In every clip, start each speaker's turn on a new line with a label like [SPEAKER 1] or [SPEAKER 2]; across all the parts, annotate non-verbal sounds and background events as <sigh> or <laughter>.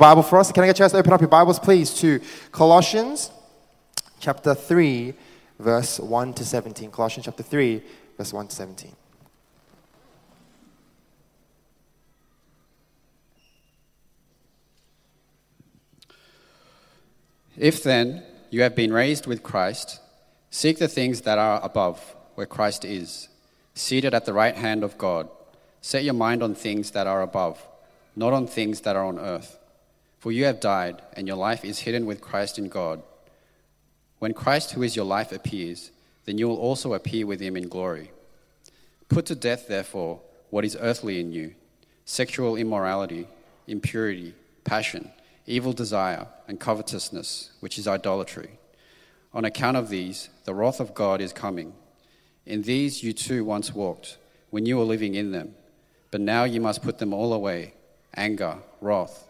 [SPEAKER 1] Bible for us? Can I get you guys to open up your Bibles, please, to Colossians chapter 3, verse 1 to 17. Colossians chapter 3, verse 1 to 17.
[SPEAKER 2] If then you have been raised with Christ, seek the things that are above, where Christ is, seated at the right hand of God. Set your mind on things that are above, not on things that are on earth. For you have died, and your life is hidden with Christ in God. When Christ, who is your life, appears, then you will also appear with him in glory. Put to death, therefore, what is earthly in you sexual immorality, impurity, passion, evil desire, and covetousness, which is idolatry. On account of these, the wrath of God is coming. In these you too once walked, when you were living in them. But now you must put them all away anger, wrath,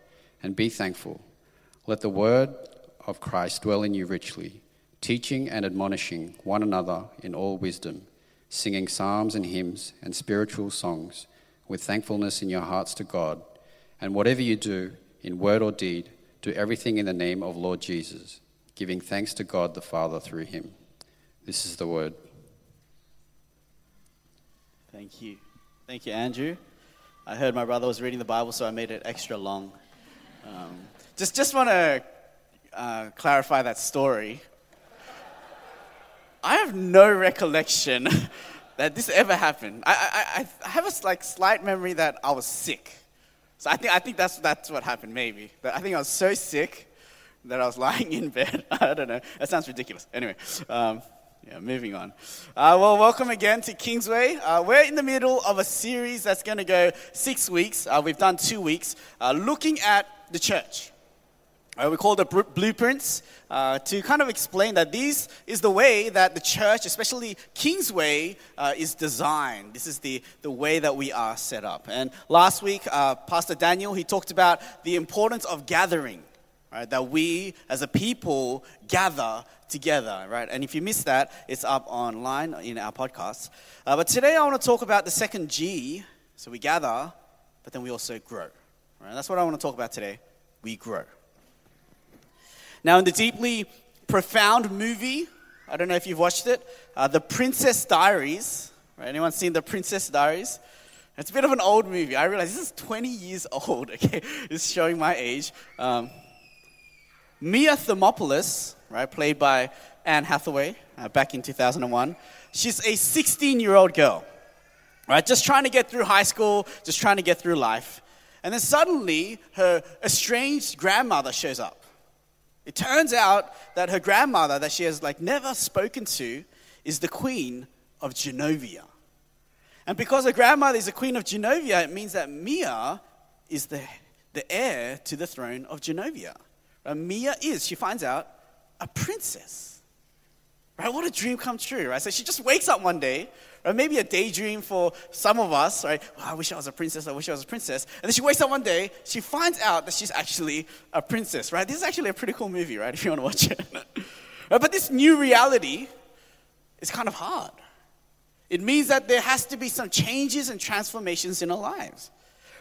[SPEAKER 2] And be thankful. Let the word of Christ dwell in you richly, teaching and admonishing one another in all wisdom, singing psalms and hymns and spiritual songs with thankfulness in your hearts to God. And whatever you do, in word or deed, do everything in the name of Lord Jesus, giving thanks to God the Father through him. This is the word.
[SPEAKER 3] Thank you. Thank you, Andrew. I heard my brother was reading the Bible, so I made it extra long. Um, just just want to uh, clarify that story. I have no recollection <laughs> that this ever happened. I, I, I have a like, slight memory that I was sick. So I think, I think that's, that's what happened, maybe. I think I was so sick that I was <laughs> lying in bed. <laughs> I don't know. That sounds ridiculous. Anyway, um, yeah, moving on. Uh, well, welcome again to Kingsway. Uh, we're in the middle of a series that's going to go six weeks. Uh, we've done two weeks uh, looking at the church. Uh, we call the blueprints uh, to kind of explain that this is the way that the church, especially Kingsway, uh, is designed. This is the, the way that we are set up. And last week, uh, Pastor Daniel, he talked about the importance of gathering, right? That we as a people gather together, right? And if you missed that, it's up online in our podcast. Uh, but today I want to talk about the second G. So we gather, but then we also grow. Right? That's what I want to talk about today. We grow. Now, in the deeply profound movie, I don't know if you've watched it, uh, The Princess Diaries. Right? Anyone seen The Princess Diaries? It's a bit of an old movie. I realize this is 20 years <laughs> old, okay? It's showing my age. Um, Mia Thermopolis, right, played by Anne Hathaway uh, back in 2001, she's a 16 year old girl, right? Just trying to get through high school, just trying to get through life. And then suddenly, her estranged grandmother shows up. It turns out that her grandmother, that she has like never spoken to, is the queen of Genovia. And because her grandmother is the queen of Genovia, it means that Mia is the, the heir to the throne of Genovia. And Mia is, she finds out, a princess. Right? What a dream come true, right? So she just wakes up one day, or maybe a daydream for some of us, right? Oh, I wish I was a princess, I wish I was a princess. And then she wakes up one day, she finds out that she's actually a princess, right? This is actually a pretty cool movie, right? <laughs> If you want to watch it. <laughs> but this new reality is kind of hard. It means that there has to be some changes and transformations in her lives.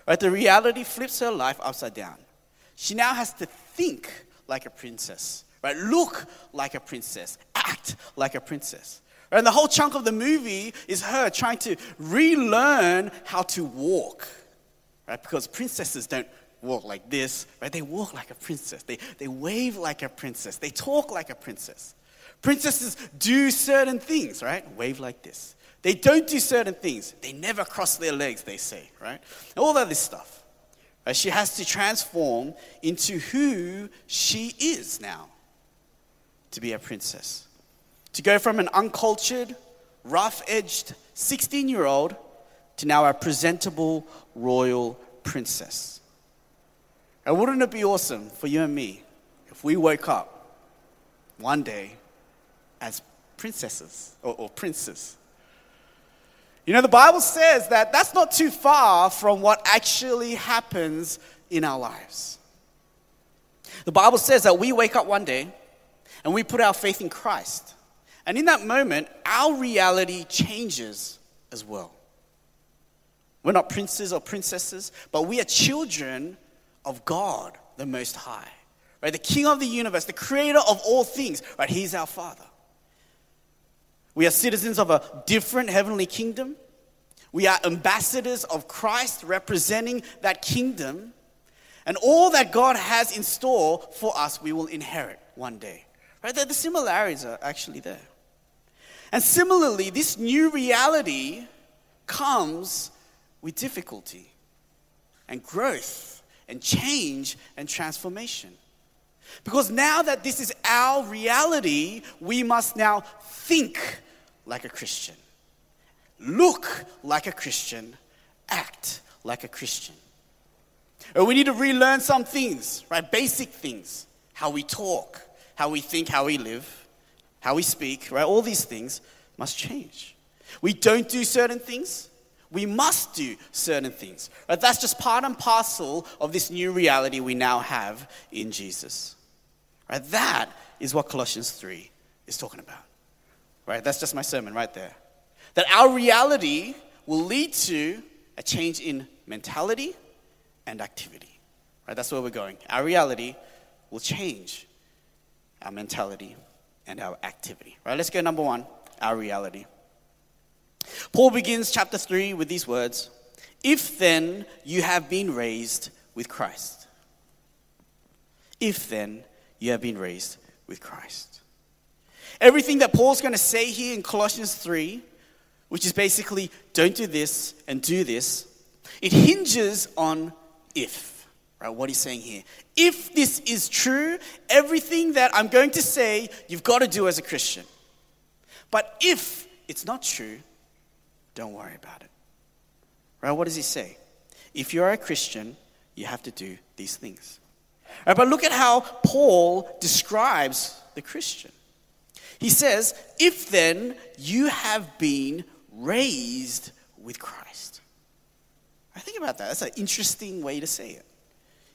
[SPEAKER 3] Right? The reality flips her life upside down. She now has to think like a princess, right? Look like a princess, act like a princess. And the whole chunk of the movie is her trying to relearn how to walk, right? Because princesses don't walk like this, right? They walk like a princess. They, they wave like a princess. They talk like a princess. Princesses do certain things, right? Wave like this. They don't do certain things. They never cross their legs, they say, right? All of this stuff. Right? She has to transform into who she is now to be a princess. To go from an uncultured, rough edged 16 year old to now a presentable royal princess. And wouldn't it be awesome for you and me if we woke up one day as princesses or, or princes? You know, the Bible says that that's not too far from what actually happens in our lives. The Bible says that we wake up one day and we put our faith in Christ. And in that moment, our reality changes as well. We're not princes or princesses, but we are children of God, the Most High. Right? The King of the universe, the creator of all things. Right? He's our Father. We are citizens of a different heavenly kingdom. We are ambassadors of Christ representing that kingdom. And all that God has in store for us, we will inherit one day. Right? The similarities are actually there. And similarly, this new reality comes with difficulty and growth and change and transformation. Because now that this is our reality, we must now think like a Christian, look like a Christian, act like a Christian. Or we need to relearn some things, right? Basic things how we talk, how we think, how we live, how we speak, right? All these things must change. We don't do certain things, we must do certain things. Right? That's just part and parcel of this new reality we now have in Jesus. Right? That is what Colossians 3 is talking about. Right? That's just my sermon right there. That our reality will lead to a change in mentality and activity. Right? That's where we're going. Our reality will change our mentality and our activity. Right? Let's go number 1, our reality. Paul begins chapter 3 with these words If then you have been raised with Christ. If then you have been raised with Christ. Everything that Paul's going to say here in Colossians 3, which is basically don't do this and do this, it hinges on if. Right, what he's saying here. If this is true, everything that I'm going to say, you've got to do as a Christian. But if it's not true, don't worry about it. Right? What does he say? If you're a Christian, you have to do these things. Right, but look at how Paul describes the Christian. He says, If then you have been raised with Christ. I think about that. That's an interesting way to say it.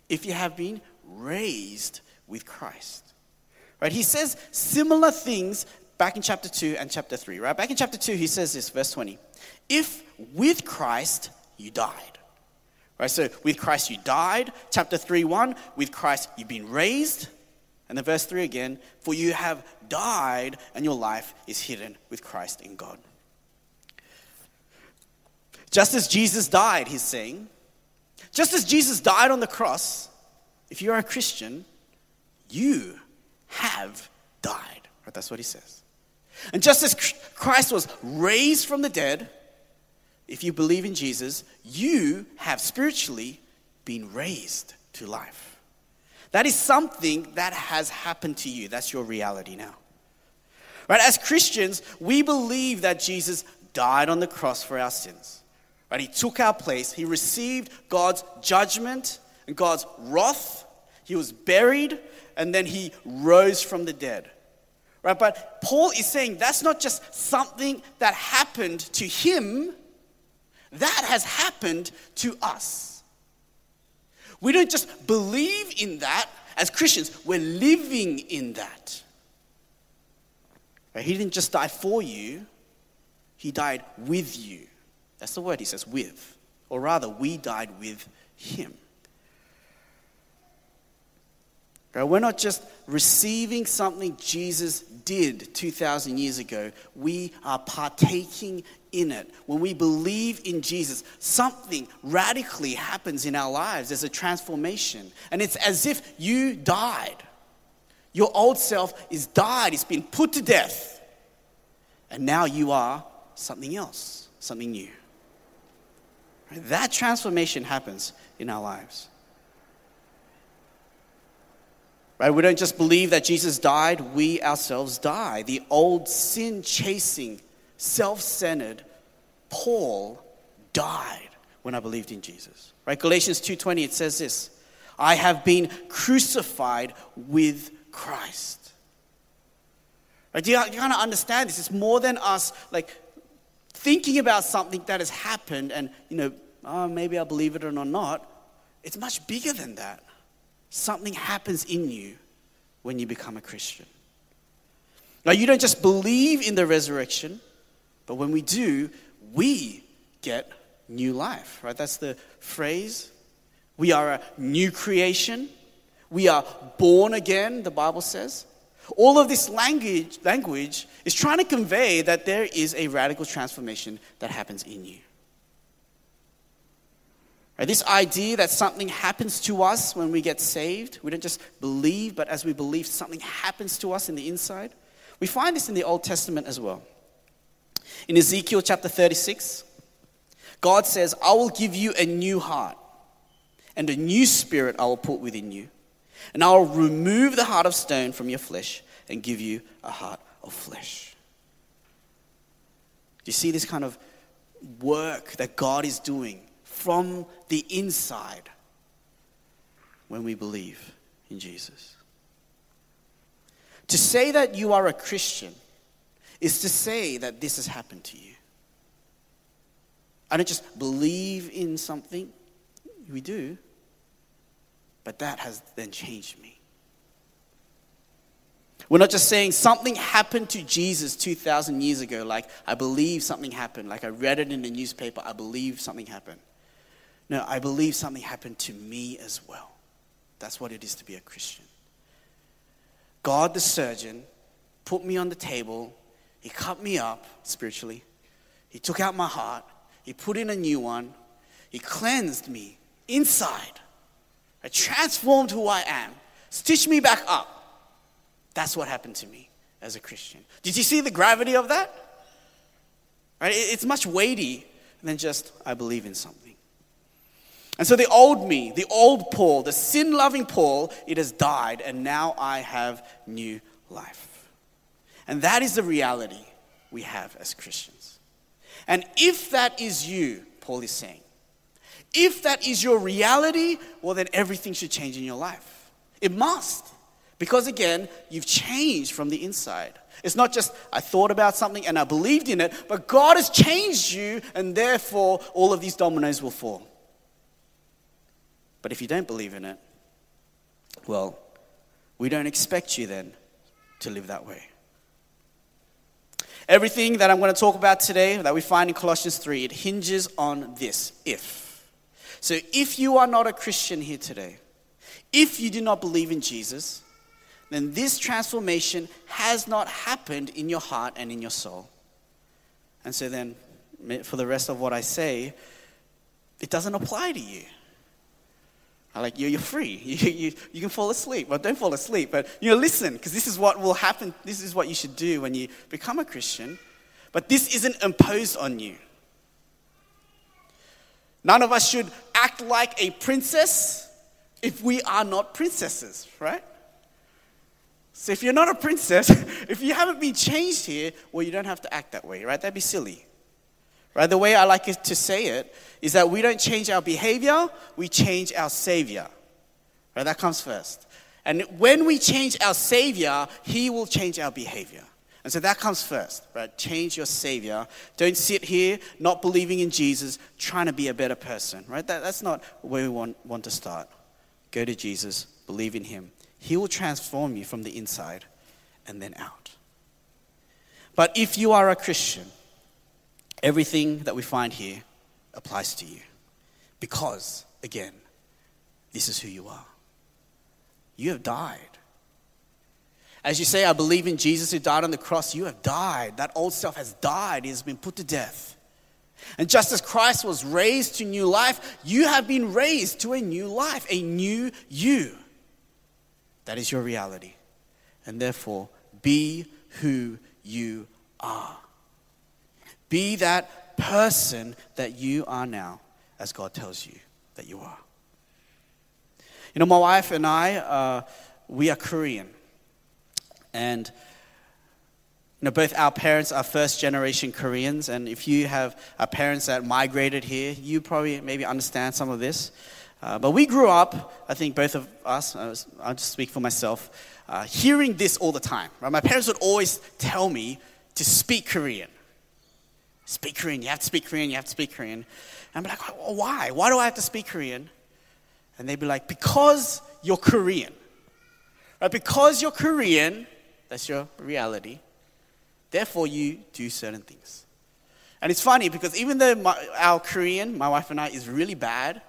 [SPEAKER 3] If you have been raised with Christ. Right? He says similar things back in chapter 2 and chapter 3. Right? Back in chapter 2, he says this, verse 20. If with Christ you died. Right, so with Christ you died. Chapter 3 1, with Christ you've been raised. And then verse 3 again, for you have died and your life is hidden with Christ in God. Just as Jesus died, he's saying, just as Jesus died on the cross, if you're a Christian, you have died. Right, that's what he says. And just as Christ was raised from the dead, if you believe in Jesus, you have spiritually been raised to life. That is something that has happened to you. That's your reality now. Right? As Christians, we believe that Jesus died on the cross for our sins. Right? He took our place. He received God's judgment and God's wrath. He was buried and then he rose from the dead. Right? But Paul is saying that's not just something that happened to him that has happened to us. We don't just believe in that as Christians, we're living in that. Right? He didn't just die for you, He died with you. That's the word he says, with. Or rather, we died with Him. Right? We're not just receiving something Jesus did 2,000 years ago, we are partaking in it. When we believe in Jesus, something radically happens in our lives. There's a transformation. And it's as if you died. Your old self is died, it's been put to death. And now you are something else, something new. That transformation happens in our lives. Right? We don't just believe that Jesus died, we ourselves die. The old sin chasing, self centered Paul died when I believed in Jesus. Right? Galatians 2:20 it says this, I have been crucified with Christ. Right? Do you kind of understand this? It's more than us like thinking about something that has happened and, you know, oh, maybe I believe it or not. It's much bigger than that something happens in you when you become a Christian. Now, you don't just believe in the resurrection, but when we do, we get new life, right? That's the phrase. We are a new creation. We are born again, the Bible says. All of this language, language is trying to convey that there is a radical transformation that happens in you. Right, this idea that something happens to us when we get saved, we don't just believe, but as we believe, something happens to us in the inside. We find this in the Old Testament as well. In Ezekiel chapter 36, God says, I will give you a new heart, and a new spirit I will put within you. And I will remove the heart of stone from your flesh and give you a heart of flesh. Do you see this kind of work that God is doing from the inside when we believe in Jesus. To say that you are a Christian is to say that this has happened to you. I don't just believe in something, we do, but that has then changed me. We're not just saying something happened to Jesus 2,000 years ago, like I believe something happened, like I read it in the newspaper, I believe something happened. No, I believe something happened to me as well. That's what it is to be a Christian. God, the surgeon, put me on the table. He cut me up spiritually. He took out my heart. He put in a new one. He cleansed me inside. I transformed who I am, Stitch me back up. That's what happened to me as a Christian. Did you see the gravity of that? Right? It's much weighty than just I believe in something. And so the old me, the old Paul, the sin loving Paul, it has died, and now I have new life. And that is the reality we have as Christians. And if that is you, Paul is saying, if that is your reality, well, then everything should change in your life. It must. Because again, you've changed from the inside. It's not just I thought about something and I believed in it, but God has changed you, and therefore all of these dominoes will fall. But if you don't believe in it, well, we don't expect you then to live that way. Everything that I'm going to talk about today that we find in Colossians 3, it hinges on this if. So if you are not a Christian here today, if you do not believe in Jesus, then this transformation has not happened in your heart and in your soul. And so then, for the rest of what I say, it doesn't apply to you. I like, you're, you're free. <laughs> You, you, you can fall asleep. Well, don't fall asleep, but you know, listen, because this is what will happen. This is what you should do when you become a Christian. But this isn't imposed on you. None of us should act like a princess if we are not princesses, right? So if you're not a princess, <laughs> if you haven't been changed here, well, you don't have to act that way, right? That'd be silly. Right? The way I like it to say it is that we don't change our behavior, we change our Savior. Right? That comes first. And when we change our Savior, He will change our behavior. And so that comes first, right? Change your Savior. Don't sit here not believing in Jesus, trying to be a better person, right? That, that's not where we want, want to start. Go to Jesus, believe in Him. He will transform you from the inside and then out. But if you are a Christian, Everything that we find here applies to you. Because, again, this is who you are. you have died. As you say, I believe in Jesus who died on the cross, you have died. That old self has died, it has been put to death. And just as Christ was raised to new life, you have been raised to a new life, a new you. That is your reality. And therefore, be who you are. Be that person that you are now, as God tells you that you are. You know, my wife and I, uh, we are Korean. And you know, both our parents are first generation Koreans, and if you have uh, parents that migrated here, you probably maybe understand some of this. Uh, but we grew up, I think both of us, I'll just speak for myself, uh, hearing this all the time. Right? My parents would always tell me to speak Korean. Speak Korean, you have to speak Korean, you have to speak Korean. And I'm like, why? Why do I have to speak Korean? And they'd be like, because you're Korean. Right? Because you're Korean, that's your reality. Therefore, you do certain things. And it's funny because even though my, our Korean, my wife and I, is really bad,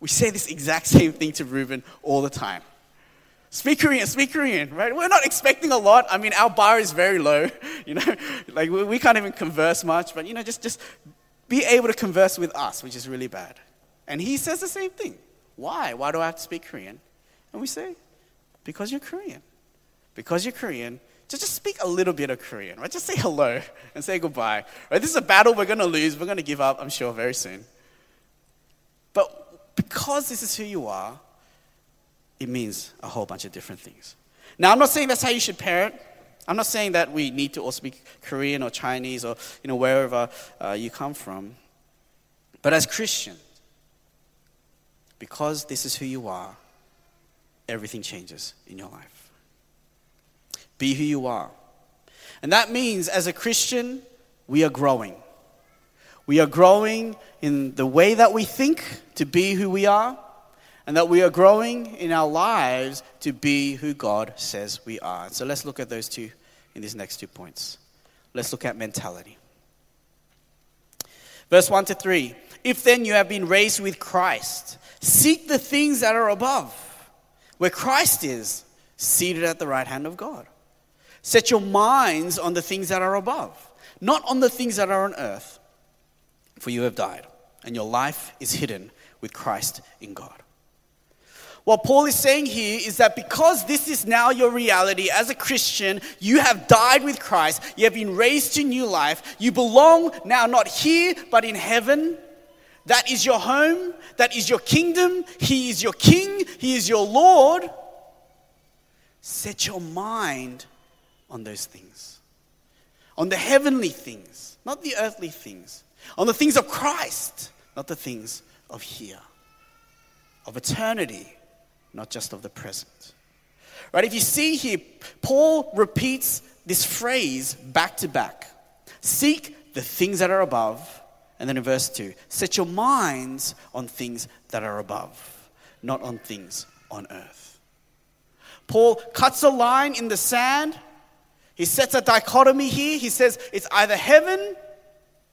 [SPEAKER 3] we say this exact same thing to Ruben all the time. Speak Korean, speak Korean, right? We're not expecting a lot. I mean, our bar is very low, <laughs> you know, like we, we can't even converse much, but you know, just, just be able to converse with us, which is really bad. And he says the same thing. Why? Why do I have to speak Korean? And we say, because you're Korean. Because you're Korean, just, just speak a little bit of Korean, right? Just say hello and say goodbye. Right? This is a battle we're going to lose. We're going to give up, I'm sure, very soon. But because this is who you are, it means a whole bunch of different things. Now, I'm not saying that's how you should parent. I'm not saying that we need to all speak Korean or Chinese or you know wherever uh, you come from. But as Christians, because this is who you are, everything changes in your life. Be who you are. And that means as a Christian, we are growing. We are growing in the way that we think to be who we are, and that we are growing in our lives to be who God says we are. So let's look at those two in these next two points. Let's look at mentality. Verse 1 to 3 If then you have been raised with Christ, seek the things that are above, where Christ is, seated at the right hand of God. Set your minds on the things that are above, not on the things that are on earth, for you have died, and your life is hidden with Christ in God. What Paul is saying here is that because this is now your reality as a Christian, you have died with Christ, you have been raised to new life, you belong now not here but in heaven. That is your home, that is your kingdom, He is your King, He is your Lord. Set your mind on those things, on the heavenly things, not the earthly things, on the things of Christ, not the things of here, of eternity not just of the present. Right? If you see here, Paul repeats this phrase back to back seek the things that are above. And then in verse 2, set your minds on things that are above, not on things on earth. Paul cuts a line in the sand. He sets a dichotomy here. He says it's either heaven,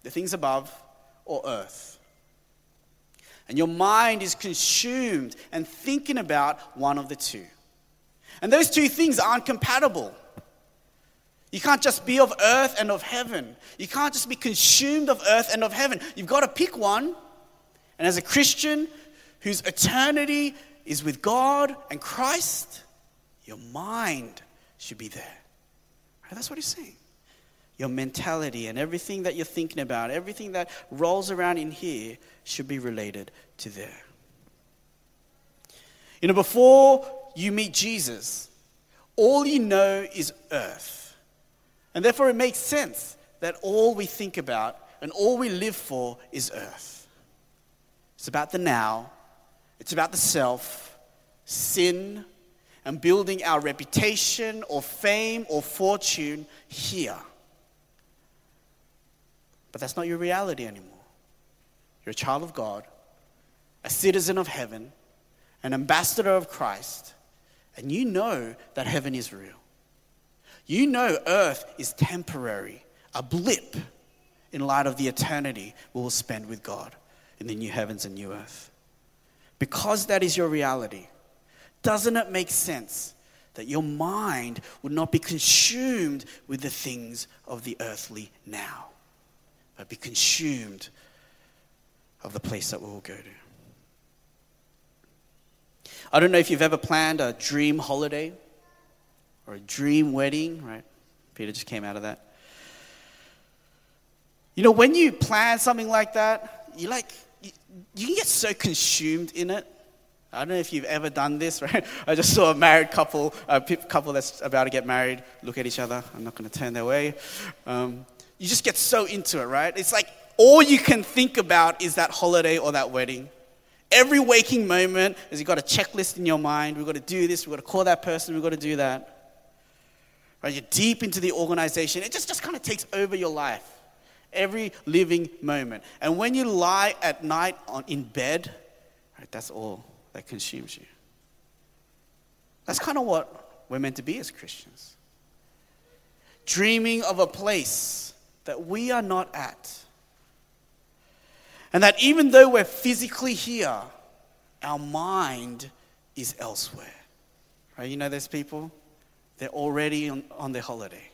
[SPEAKER 3] the things above, or earth and your mind is consumed and thinking about one of the two. And those two things aren't compatible. You can't just be of earth and of heaven. You can't just be consumed of earth and of heaven. You've got to pick one. And as a Christian whose eternity is with God and Christ, your mind should be there. That's what he's saying. Your mentality and everything that you're thinking about, everything that rolls around in here should be related to there. You know, before you meet Jesus, all you know is earth. And therefore, it makes sense that all we think about and all we live for is earth. It's about the now, it's about the self, sin, and building our reputation or fame or fortune here. But that's not your reality anymore. You're a child of God, a citizen of heaven, an ambassador of Christ, and you know that heaven is real. You know earth is temporary, a blip in light of the eternity we will spend with God in the new heavens and new earth. Because that is your reality, Doesn't it make sense that your mind would not be consumed with the things of the earthly now, but be consumed of the place that we will go to? I don't know if you've ever planned a dream holiday or a dream wedding, right? Peter just came out of that. You know, when you plan something like that, you like you, you can get so consumed in it. I don't know if you've ever done this, <laughs> right? I just saw a married couple, a couple that's about to get married, look at each other. I'm not going to turn their way. Um, you just get so into it, right? It's like all you can think about is that holiday or that wedding. Every waking moment is you've got a checklist in your mind. We've got to do this, we've got to call that person, we've got to do that. Right? You're deep into the organization. It just, just kind of takes over your life every living moment. And when you lie at night on, in bed, right, that's all that consumes you. That's kind of what we're meant to be as Christians. Dreaming of a place that we are not at. And that even though we're physically here, our mind is elsewhere. Right? You know those people? They're already on, on their holiday.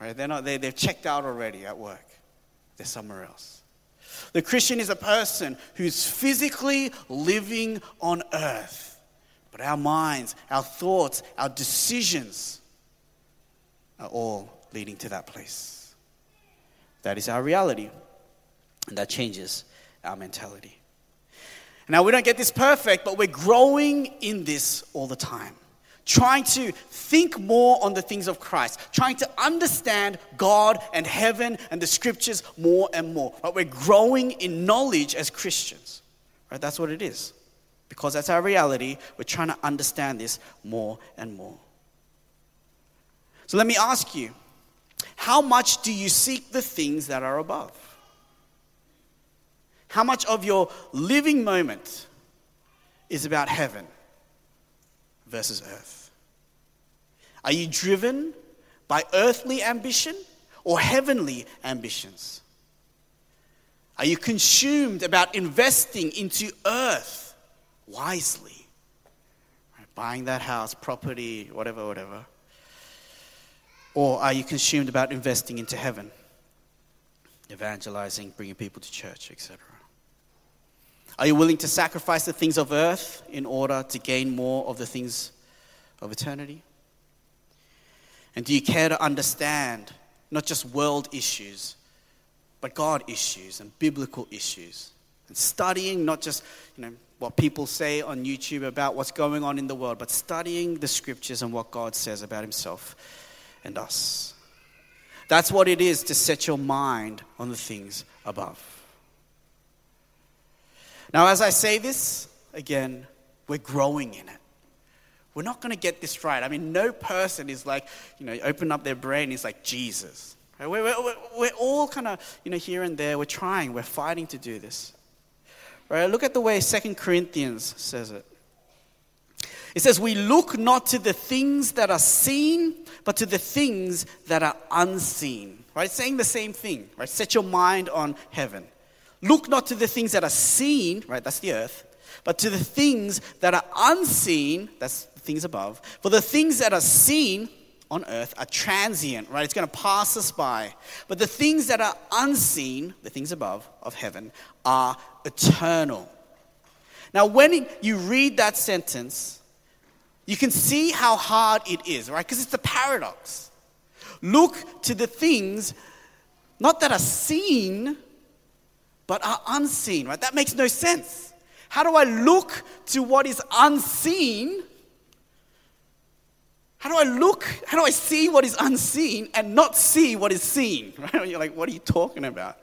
[SPEAKER 3] Right? They're not, they, they've checked out already at work. They're somewhere else. The Christian is a person who's physically living on earth, but our minds, our thoughts, our decisions are all leading to that place. That is our reality, and that changes our mentality. Now, we don't get this perfect, but we're growing in this all the time trying to think more on the things of Christ, trying to understand God and heaven and the scriptures more and more. Right? We're growing in knowledge as Christians. Right? That's what it is. Because that's our reality, we're trying to understand this more and more. So let me ask you how much do you seek the things that are above? How much of your living moment is about heaven versus earth? Are you driven by earthly ambition or heavenly ambitions? Are you consumed about investing into earth wisely? Buying that house, property, whatever, whatever. Or are you consumed about investing into heaven? Evangelizing, bringing people to church, etc. Are you willing to sacrifice the things of earth in order to gain more of the things of eternity? And do you care to understand not just world issues, but God issues and biblical issues? And studying not just, you know, what people say on YouTube about what's going on in the world, but studying the scriptures and what God says about himself and us. That's what it is to set your mind on the things above. Now, as I say this, again, we're growing in it. We're not going to get this right. I mean, no person is like, you know, open up their brain is like Jesus. We're, we're, we're all kind of, you know, here and there. We're trying. We're fighting to do this. Right? Look at the way Second Corinthians says it. It says, We look not to the things that are seen, but to the things that are unseen. Right? Saying the same thing. Right? Set your mind on heaven. Look not to the things that are seen, right? That's the earth, but to the things that are unseen, that's the things above. For the things that are seen on earth are transient, right? It's going to pass us by. But the things that are unseen, the things above of heaven, are eternal. Now, when you read that sentence, you can see how hard it is, right? Because it's a paradox. Look to the things not that are seen, but are unseen, right? That makes no sense. How do I look to what is unseen how do I look? How do I see what is unseen and not see what is seen? <laughs> Right? You're like, what are you talking about?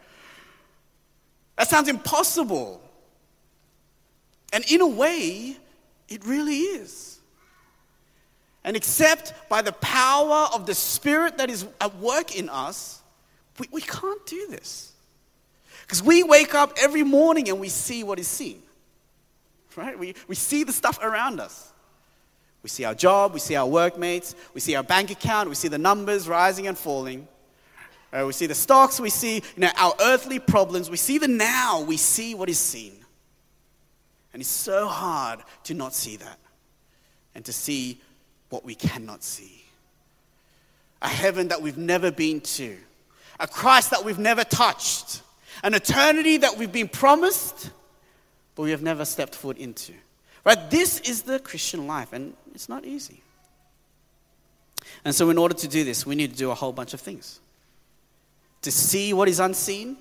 [SPEAKER 3] That sounds impossible. And in a way, it really is. And except by the power of the Spirit that is at work in us, we, we can't do this. Because we wake up every morning and we see what is seen. Right? We, we see the stuff around us. We see our job, we see our workmates, we see our bank account, we see the numbers rising and falling. Uh, we see the stocks, we see you know, our earthly problems, we see the now, we see what is seen. And it's so hard to not see that. and to see what we cannot see. A heaven that we've never been to, a Christ that we've never touched, an eternity that we've been promised, but we have never stepped foot into. Right? This is the Christian life, and it's not easy. And so, in order to do this, we need to do a whole bunch of things. To see what is unseen,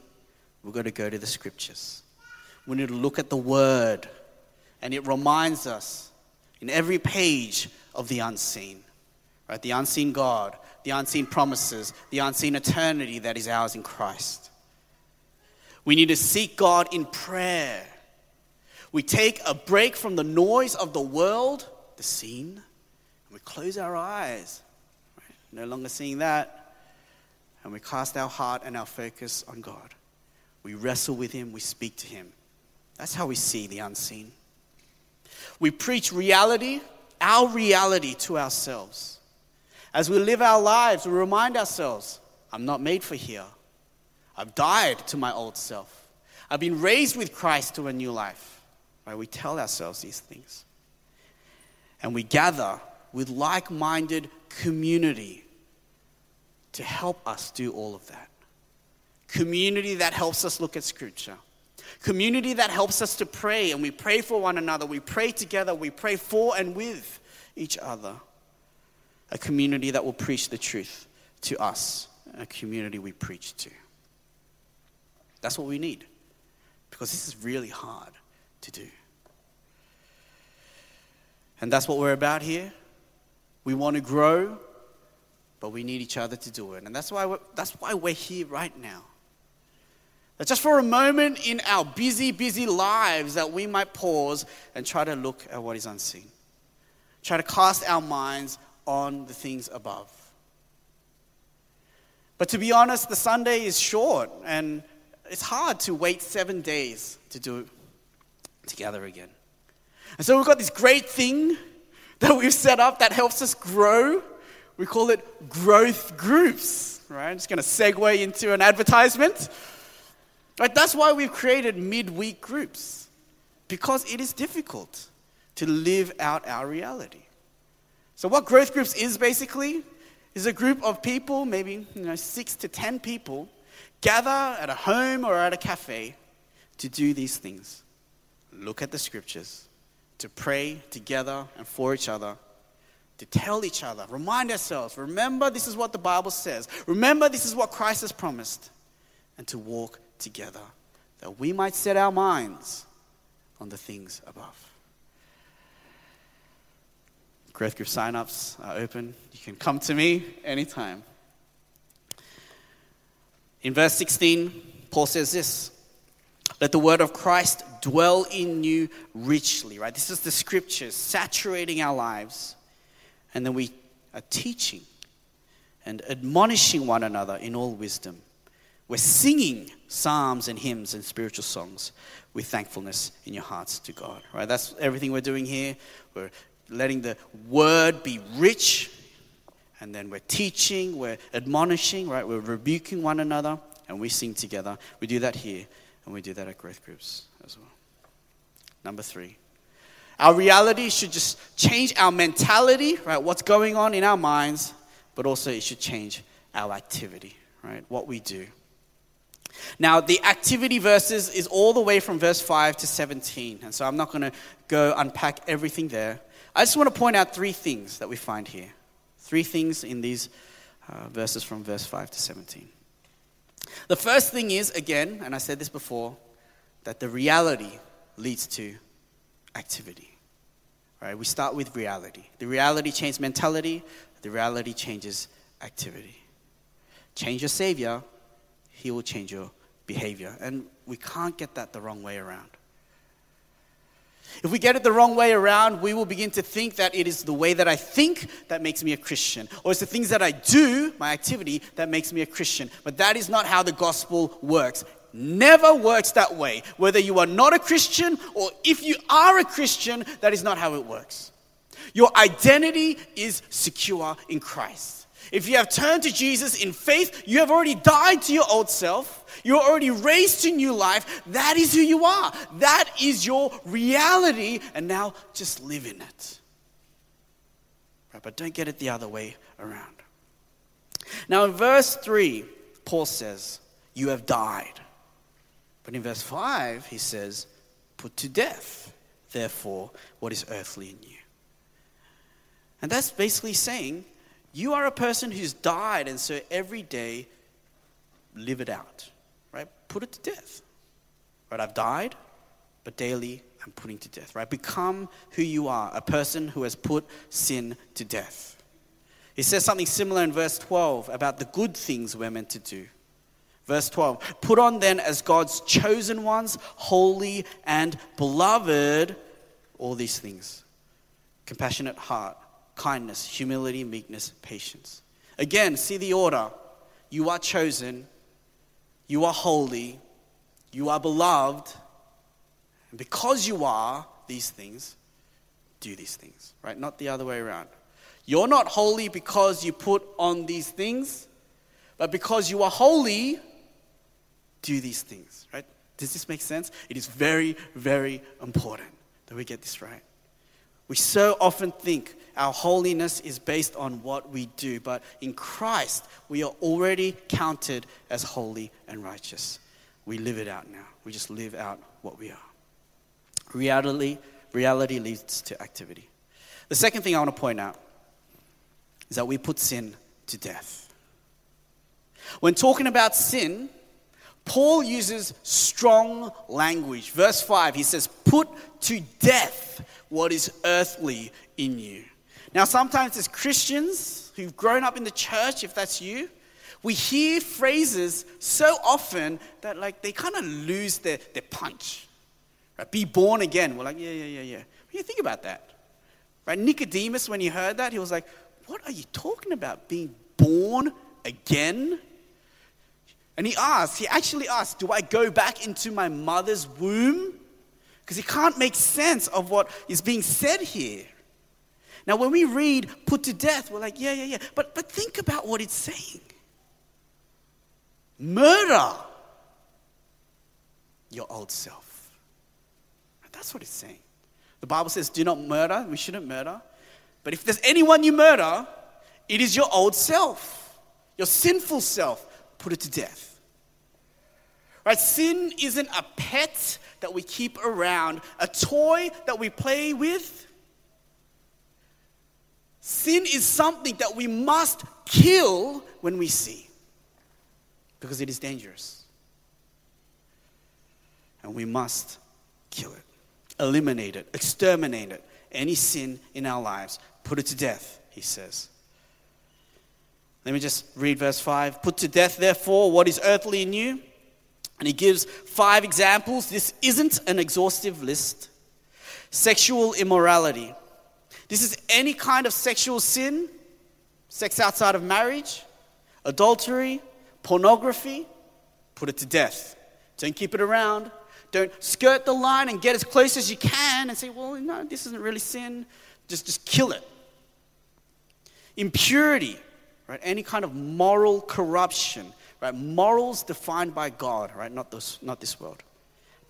[SPEAKER 3] we've got to go to the scriptures. We need to look at the word, and it reminds us in every page of the unseen. Right? The unseen God, the unseen promises, the unseen eternity that is ours in Christ. We need to seek God in prayer. We take a break from the noise of the world, the scene, and we close our eyes. No longer seeing that. And we cast our heart and our focus on God. We wrestle with Him, we speak to Him. That's how we see the unseen. We preach reality, our reality to ourselves. As we live our lives, we remind ourselves I'm not made for here. I've died to my old self. I've been raised with Christ to a new life. Right? We tell ourselves these things. And we gather with like minded community to help us do all of that. Community that helps us look at Scripture. Community that helps us to pray, and we pray for one another. We pray together. We pray for and with each other. A community that will preach the truth to us, a community we preach to. That's what we need. Because this is really hard to do. And that's what we're about here. We want to grow, but we need each other to do it. And that's why we're, that's why we're here right now. That just for a moment in our busy, busy lives, that we might pause and try to look at what is unseen. Try to cast our minds on the things above. But to be honest, the Sunday is short, and it's hard to wait seven days to do it together again. And so we've got this great thing that we've set up that helps us grow. We call it growth groups, right? I'm just going to segue into an advertisement. Right, that's why we've created midweek groups, because it is difficult to live out our reality. So, what growth groups is basically is a group of people, maybe you know, six to ten people, gather at a home or at a cafe to do these things look at the scriptures, to pray together and for each other, to tell each other, remind ourselves, remember this is what the Bible says, remember this is what Christ has promised, and to walk together that we might set our minds on the things above. Growth group sign-ups are open. You can come to me anytime. In verse 16, Paul says this Let the word of Christ dwell in you richly, right? This is the scriptures saturating our lives. And then we are teaching and admonishing one another in all wisdom. We're singing psalms and hymns and spiritual songs with thankfulness in your hearts to God, right? That's everything we're doing here. We're letting the word be rich and then we're teaching, we're admonishing, right? We're rebuking one another, and we sing together. We do that here, and we do that at growth groups as well. Number three, our reality should just change our mentality, right? What's going on in our minds, but also it should change our activity, right? What we do. Now, the activity verses is all the way from verse 5 to 17, and so I'm not going to go unpack everything there. I just want to point out three things that we find here. Three things in these uh, verses from verse 5 to 17. The first thing is, again, and I said this before, that the reality leads to activity. Right? We start with reality. The reality changes mentality, the reality changes activity. Change your Savior, He will change your behavior. And we can't get that the wrong way around. If we get it the wrong way around, we will begin to think that it is the way that I think that makes me a Christian, or it's the things that I do, my activity, that makes me a Christian. But that is not how the gospel works. Never works that way. Whether you are not a Christian or if you are a Christian, that is not how it works. Your identity is secure in Christ. If you have turned to Jesus in faith, you have already died to your old self. You're already raised to new life. That is who you are. That is your reality. And now just live in it. Right? But don't get it the other way around. Now, in verse 3, Paul says, You have died. But in verse 5, he says, Put to death, therefore, what is earthly in you. And that's basically saying, You are a person who's died, and so every day, live it out. Right? Put it to death. Right? I've died, but daily I'm putting to death. Right? Become who you are, a person who has put sin to death. He says something similar in verse 12 about the good things we're meant to do. Verse 12 Put on then as God's chosen ones, holy and beloved, all these things compassionate heart, kindness, humility, meekness, patience. Again, see the order. You are chosen, you are holy, you are beloved, and because you are these things, do these things, right? Not the other way around. You're not holy because you put on these things, but because you are holy, do these things, right? Does this make sense? It is very, very important that we get this right. We so often think our holiness is based on what we do, but in Christ, we are already counted as holy and righteous. We live it out now. We just live out what we are. Reality, reality leads to activity. The second thing I want to point out is that we put sin to death. When talking about sin, Paul uses strong language. Verse 5, he says, Put to death what is earthly in you. Now, sometimes as Christians who've grown up in the church, if that's you, we hear phrases so often that like they kind of lose their, their punch. Right? Be born again. We're like, yeah, yeah, yeah, yeah. Do you think about that? Right? Nicodemus, when he heard that, he was like, what are you talking about? Being born again? And he asked, he actually asked, Do I go back into my mother's womb? Because he can't make sense of what is being said here. Now, when we read put to death, we're like, yeah, yeah, yeah. But, but think about what it's saying murder your old self. That's what it's saying. The Bible says, do not murder. We shouldn't murder. But if there's anyone you murder, it is your old self, your sinful self. Put it to death. Right? Sin isn't a pet that we keep around, a toy that we play with. Sin is something that we must kill when we see because it is dangerous. And we must kill it, eliminate it, exterminate it. Any sin in our lives Put it to death, he says. Let me just read verse 5. Put to death, therefore, what is earthly in you. And he gives five examples. This isn't an exhaustive list. Sexual immorality. This is any kind of sexual sin, sex outside of marriage, adultery, pornography. Put it to death. Don't keep it around. Don't skirt the line and get as close as you can and say, well, no, this isn't really sin. Just, just kill it impurity, right? Any kind of moral corruption, right? Morals defined by God, right? Not this, not this world.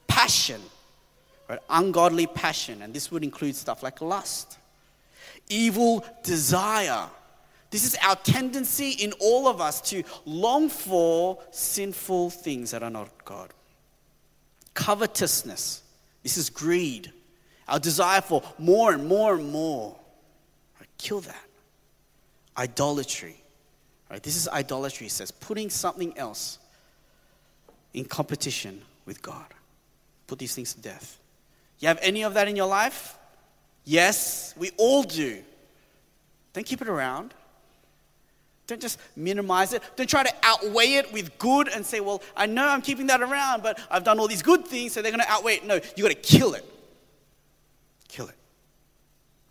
[SPEAKER 3] Passion, right? Ungodly passion, and this would include stuff like lust. Evil desire. This is our tendency in all of us to long for sinful things that are not God. Covetousness. This is greed. Our desire for more and more and more. Kill that idolatry. Right? This is idolatry, it says, putting something else in competition with God. Put these things to death. You have any of that in your life? Yes, we all do. Don't keep it around. Don't just minimize it. Don't try to outweigh it with good and say, well, I know I'm keeping that around, but I've done all these good things, so they're going to outweigh it. No, you got to kill it. Kill it.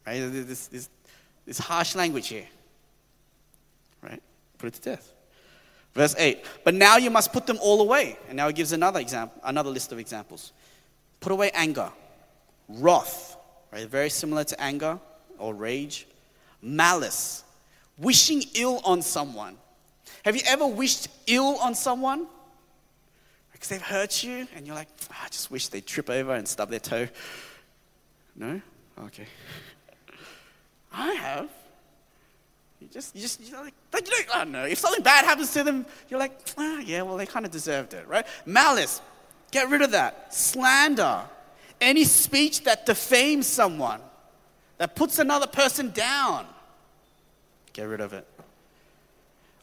[SPEAKER 3] Right? This, this, this harsh language here? Put it to death. Verse 8. But now you must put them all away. And now he gives another example, another list of examples. Put away anger, wrath, right? Very similar to anger or rage, malice, wishing ill on someone. Have you ever wished ill on someone? Because they've hurt you and you're like, oh, I just wish they'd trip over and stub their toe. No? Okay. <laughs> I have. You just, you just, you know, like, you I don't know. If something bad happens to them, you're like, ah, yeah, well, they kind of deserved it, right? Malice, get rid of that. Slander, any speech that defames someone, that puts another person down, get rid of it.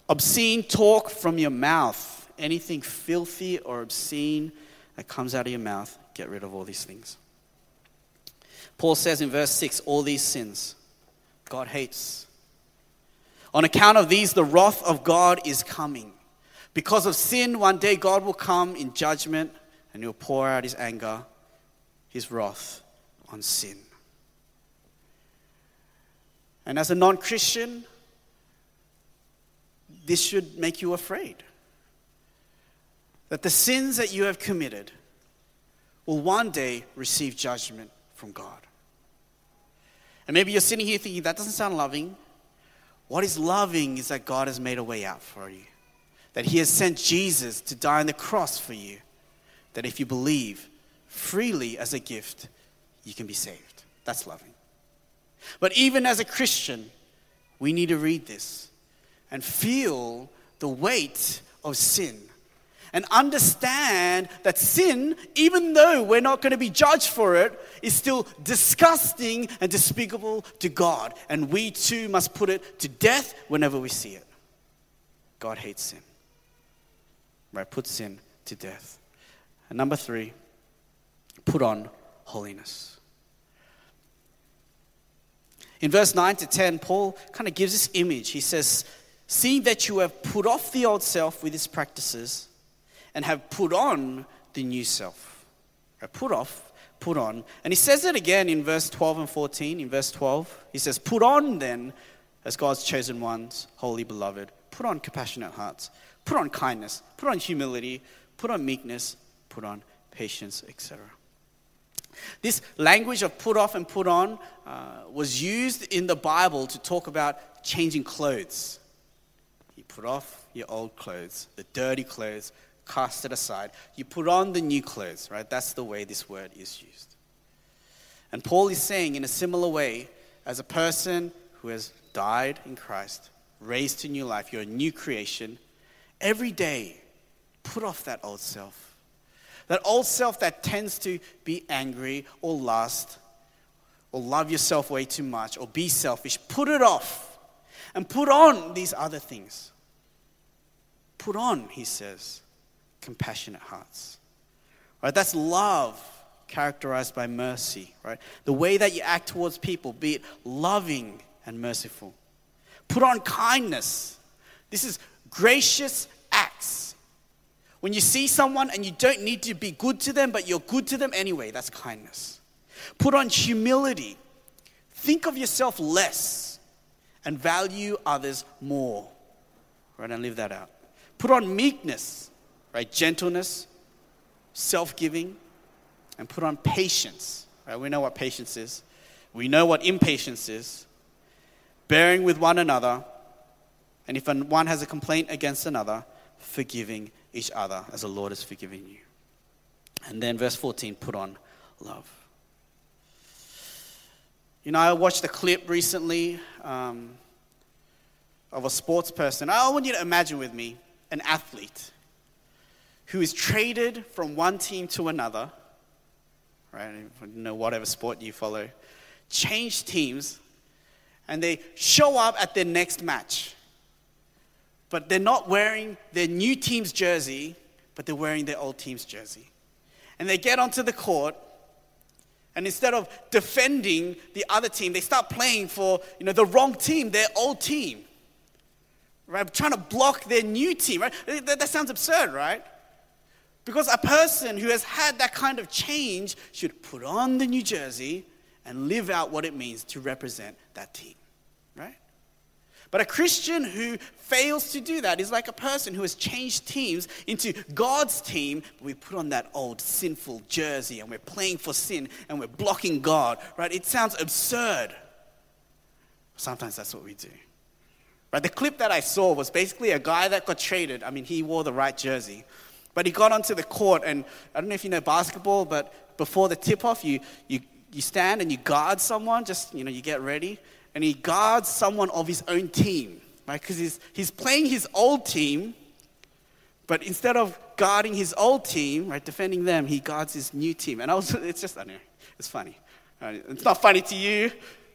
[SPEAKER 3] Obscene talk from your mouth, anything filthy or obscene that comes out of your mouth, get rid of all these things. Paul says in verse 6 all these sins God hates. On account of these, the wrath of God is coming. Because of sin, one day God will come in judgment and he'll pour out his anger, his wrath on sin. And as a non Christian, this should make you afraid. That the sins that you have committed will one day receive judgment from God. And maybe you're sitting here thinking, that doesn't sound loving. What is loving is that God has made a way out for you, that He has sent Jesus to die on the cross for you, that if you believe freely as a gift, you can be saved. That's loving. But even as a Christian, we need to read this and feel the weight of sin and understand that sin, even though we're not going to be judged for it, is still disgusting and despicable to God. And we too must put it to death whenever we see it. God hates sin. Right? Put sin to death. And number three, put on holiness. In verse 9 to 10, Paul kind of gives this image. He says, Seeing that you have put off the old self with its practices and have put on the new self. Put off, put on. And he says it again in verse 12 and 14. In verse 12, he says, Put on then, as God's chosen ones, holy beloved, put on compassionate hearts, put on kindness, put on humility, put on meekness, put on patience, etc. This language of put off and put on uh, was used in the Bible to talk about changing clothes. You put off your old clothes, the dirty clothes, cast it aside. You put on the new clothes, right? That's the way this word is used. And Paul is saying, in a similar way, as a person who has died in Christ, raised to new life, you're a new creation, every day, put off that old self that old self that tends to be angry or lust or love yourself way too much or be selfish, put it off and put on these other things. Put on, he says, compassionate hearts. Right? That's love characterized by mercy, right? The way that you act towards people, be it loving and merciful. Put on kindness. This is gracious acts when you see someone and you don't need to be good to them, but you're good to them anyway, that's kindness. Put on humility. Think of yourself less and value others more. Right? And leave that out. Put on meekness, right? Gentleness, self giving, and put on patience. Right? We know what patience is. We know what impatience is. Bearing with one another. And if one has a complaint against another, forgiving each other as the Lord has forgiven you. And then verse 14, put on love. You know, I watched a clip recently um, of a sports person. I want you to imagine with me an athlete who is traded from one team to another, right? You know, whatever sport you follow, change teams, and they show up at their next match but they're not wearing their new team's jersey, but they're wearing their old team's jersey. And they get onto the court, and instead of defending the other team, they start playing for you know, the wrong team, their old team. Right? Trying to block their new team. Right? That, that sounds absurd, right? Because a person who has had that kind of change should put on the new jersey and live out what it means to represent that team. Right? But a Christian who fails to do that is like a person who has changed teams into God's team. But we put on that old sinful jersey and we're playing for sin and we're blocking God, right? It sounds absurd. Sometimes that's what we do. Right? The clip that I saw was basically a guy that got traded. I mean, he wore the right jersey. But he got onto the court, and I don't know if you know basketball, but before the tip off, you, you, you stand and you guard someone, just, you know, you get ready. and he guards someone of his own team, right? Because he's, he's playing his old team, but instead of guarding his old team, right, defending them, he guards his new team. And I was, <laughs> it's just, I know, it's funny. Right? It's not funny to you.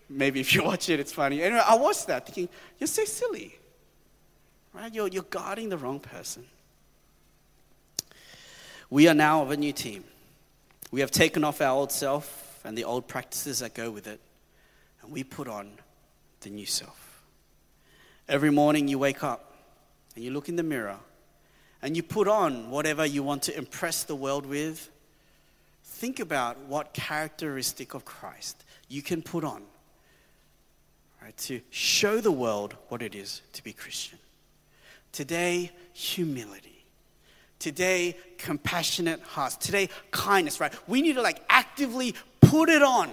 [SPEAKER 3] Maybe if you watch it, it's funny. Anyway, I watched that thinking, you're so silly, right? You're, you're guarding the wrong person. We are now of a new team. We have taken off our old self and the old practices that go with it, and we put on the new self. Every morning you wake up and you look in the mirror and you put on whatever you want to impress the world with. Think about what characteristic of Christ you can put on right, to show the world what it is to be Christian. Today, humility. Today, compassionate hearts. Today, kindness, right? We need to like actively put it on.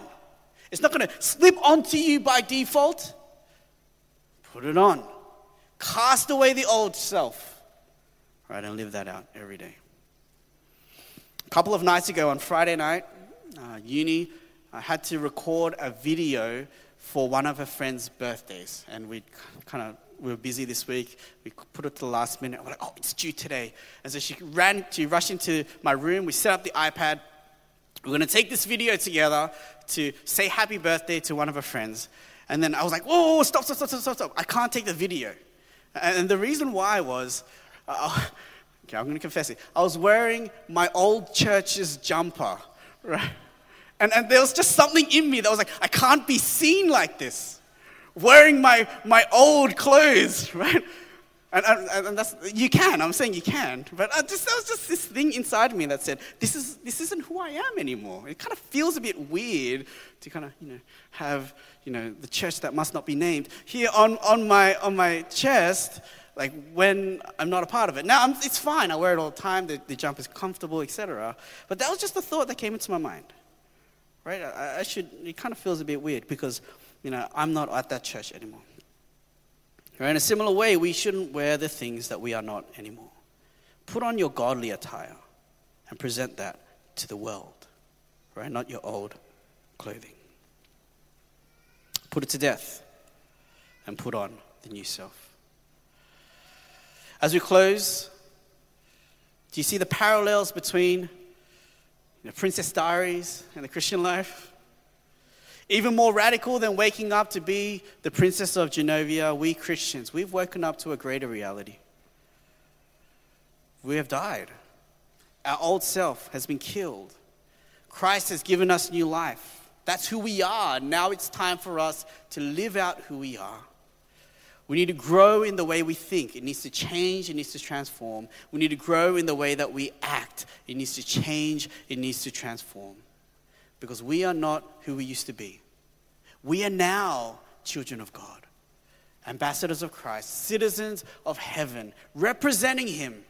[SPEAKER 3] It's not going to slip onto you by default. Put it on. Cast away the old self, right? And live that out every day. A couple of nights ago on Friday night, uh, uni, I had to record a video for one of her friend's birthdays. And we kind of we were busy this week. We put it to the last minute. We're like, oh, it's due today. And so she ran, she rushed into my room. We set up the iPad. We're going to take this video together to say happy birthday to one of her friends. And then I was like, whoa, stop, stop, stop, stop, stop. I can't take the video. And the reason why was, uh, <laughs> okay, I'm going to confess it. I was wearing my old church's jumper, <laughs> right? And, and there was just something in me that was like, I can't be seen like this wearing my, my old clothes, <laughs> right? And, and, and, that's, you can, I'm saying you can. But I just, there was just this thing inside me that said, this, is, this isn't who I am anymore. It kind of feels a bit weird to kind of, you know, have, you know, the church that must not be named here on, on, my, on my chest, like when I'm not a part of it. Now, I'm, it's fine. I wear it all the time. The, the jump is comfortable, etc. But that was just the thought that came into my mind, right? I, I should, it kind of feels a bit weird because you know, I'm not at that church anymore. Right? In a similar way, we shouldn't wear the things that we are not anymore. Put on your godly attire and present that to the world, right? Not your old clothing. Put it to death and put on the new self. As we close, do you see the parallels between the Princess Diaries and the Christian life? Even more radical than waking up to be the princess of Genovia, we Christians, we've woken up to a greater reality. We have died. Our old self has been killed. Christ has given us new life. That's who we are. Now it's time for us to live out who we are. We need to grow in the way we think. It needs to change, it needs to transform. We need to grow in the way that we act. It needs to change, it needs to transform because we are not who we used to be. We are now children of God, ambassadors of Christ, citizens of heaven, representing Him.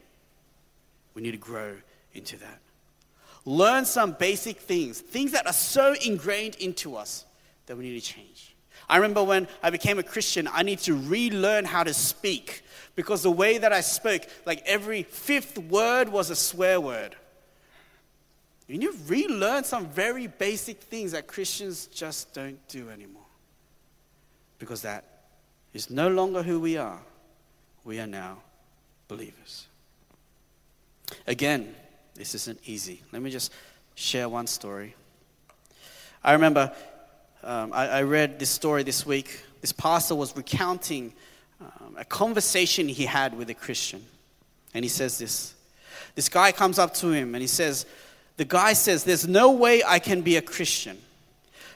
[SPEAKER 3] We need to grow into that. Learn some basic things, things that are so ingrained into us that we need to change. I remember when I became a Christian, I need to relearn how to speak because the way that I spoke, like every fifth word was a swear word. You need to relearn some very basic things that Christians just don't do anymore. Because that is no longer who we are. We are now believers. Again, this isn't easy. Let me just share one story. I remember um, I, I, read this story this week. This pastor was recounting um, a conversation he had with a Christian. And he says this. This guy comes up to him and he says, the guy says, There's no way I can be a Christian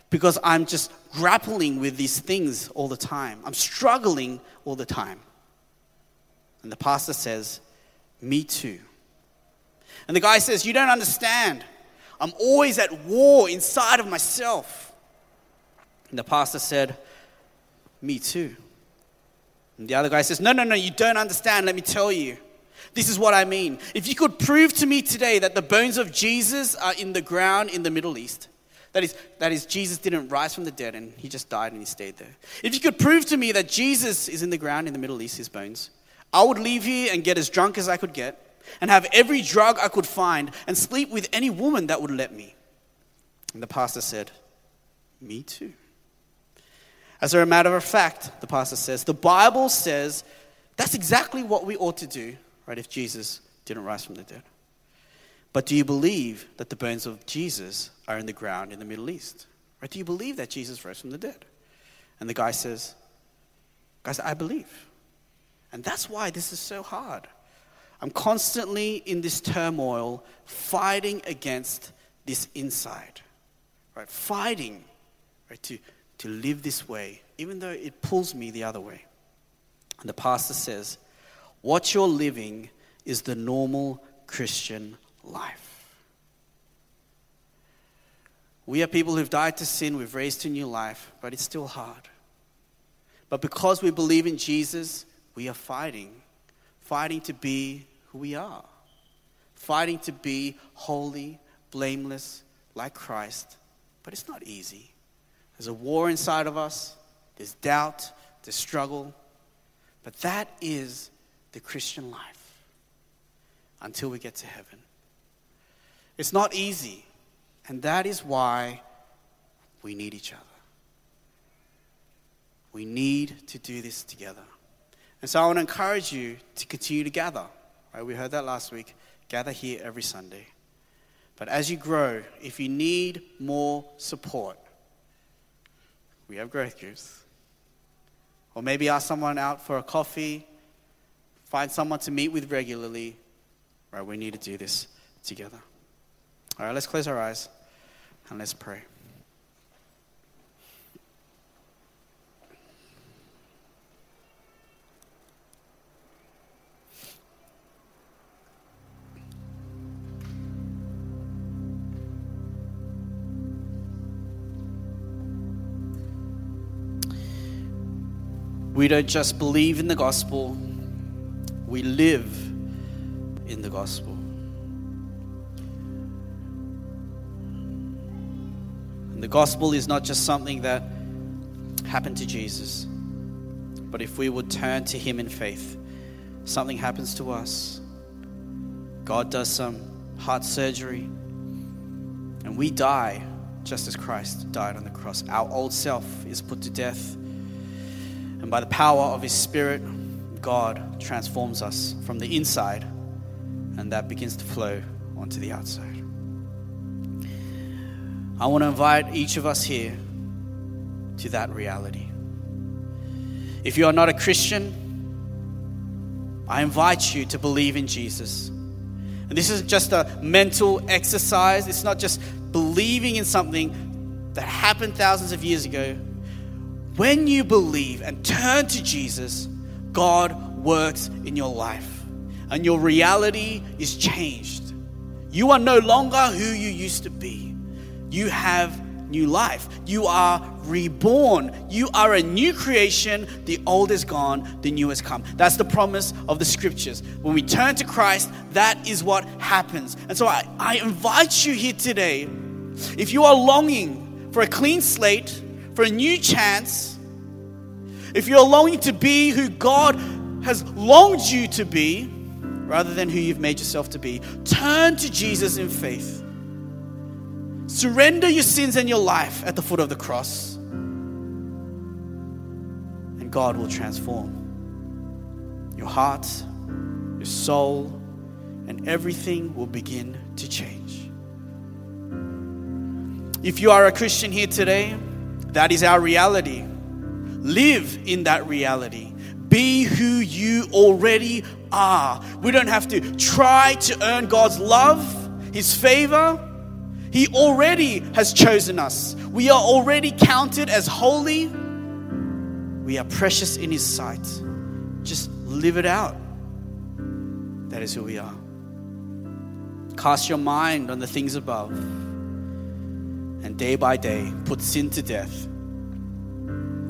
[SPEAKER 3] because I'm just grappling with these things all the time. I'm struggling all the time. And the pastor says, Me too. And the guy says, You don't understand. I'm always at war inside of myself. And the pastor said, Me too. And the other guy says, No, no, no, you don't understand. Let me tell you. This is what I mean. If you could prove to me today that the bones of Jesus are in the ground in the Middle East, that is, that is, Jesus didn't rise from the dead and he just died and he stayed there. If you could prove to me that Jesus is in the ground in the Middle East, his bones, I would leave here and get as drunk as I could get and have every drug I could find and sleep with any woman that would let me. And the pastor said, Me too. As a matter of fact, the pastor says, the Bible says that's exactly what we ought to do, right, if Jesus didn't rise from the dead. But do you believe that the bones of Jesus are in the ground in the Middle East? Right? Do you believe that Jesus rose from the dead? And the guy says, Guys, I believe. And that's why this is so hard. I'm constantly in this turmoil, fighting against this inside, right? Fighting, right, to, to live this way, even though it pulls me the other way. And the pastor says, What you're living is the normal Christian life. We are people who've died to sin, we've raised to new life, but it's still hard. But because we believe in Jesus, we are fighting, fighting to be who we are, fighting to be holy, blameless, like Christ. But it's not easy. There's a war inside of us, there's doubt, there's struggle. But that is the Christian life until we get to heaven. It's not easy, and that is why we need each other. We need to do this together. And so I want to encourage you to continue to gather. Right? We heard that last week. Gather here every Sunday. But as you grow, if you need more support, we have growth groups. Or maybe ask someone out for a coffee, find someone to meet with regularly. Right, we need to do this together. All right, let's close our eyes and let's pray. We don't just believe in the gospel, we live in the gospel. And the gospel is not just something that happened to Jesus, but if we would turn to Him in faith, something happens to us. God does some heart surgery, and we die just as Christ died on the cross. Our old self is put to death and by the power of His Spirit, God transforms us from the inside, and that begins to flow onto the outside. I want to invite each of us here to that reality. If you are not a Christian, I invite you to believe in Jesus. And this isn't just a mental exercise. It's not just believing in something that happened thousands of years ago, when you believe and turn to Jesus, God works in your life and your reality is changed. You are no longer who you used to be. You have new life. You are reborn. You are a new creation. The old is gone, the new has come. That's the promise of the scriptures. When we turn to Christ, that is what happens. And so I, I invite you here today, if you are longing for a clean slate, for a new chance, if you're longing to be who God has longed you to be, rather than who you've made yourself to be, turn to Jesus in faith. Surrender your sins and your life at the foot of the cross, and God will transform your heart, your soul, and everything will begin to change. If you are a Christian here today, that is our reality. Live in that reality. Be who you already are. We don't have to try to earn God's love, His favor. He already has chosen us. We are already counted as holy. We are precious in His sight. Just live it out. That is who we are. Cast your mind on the things above and day by day put sin to death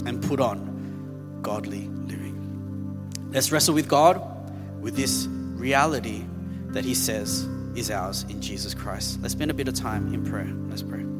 [SPEAKER 3] and put on godly living. Let's wrestle with God with this reality that He says is ours in Jesus Christ. Let's spend a bit of time in prayer. Let's pray.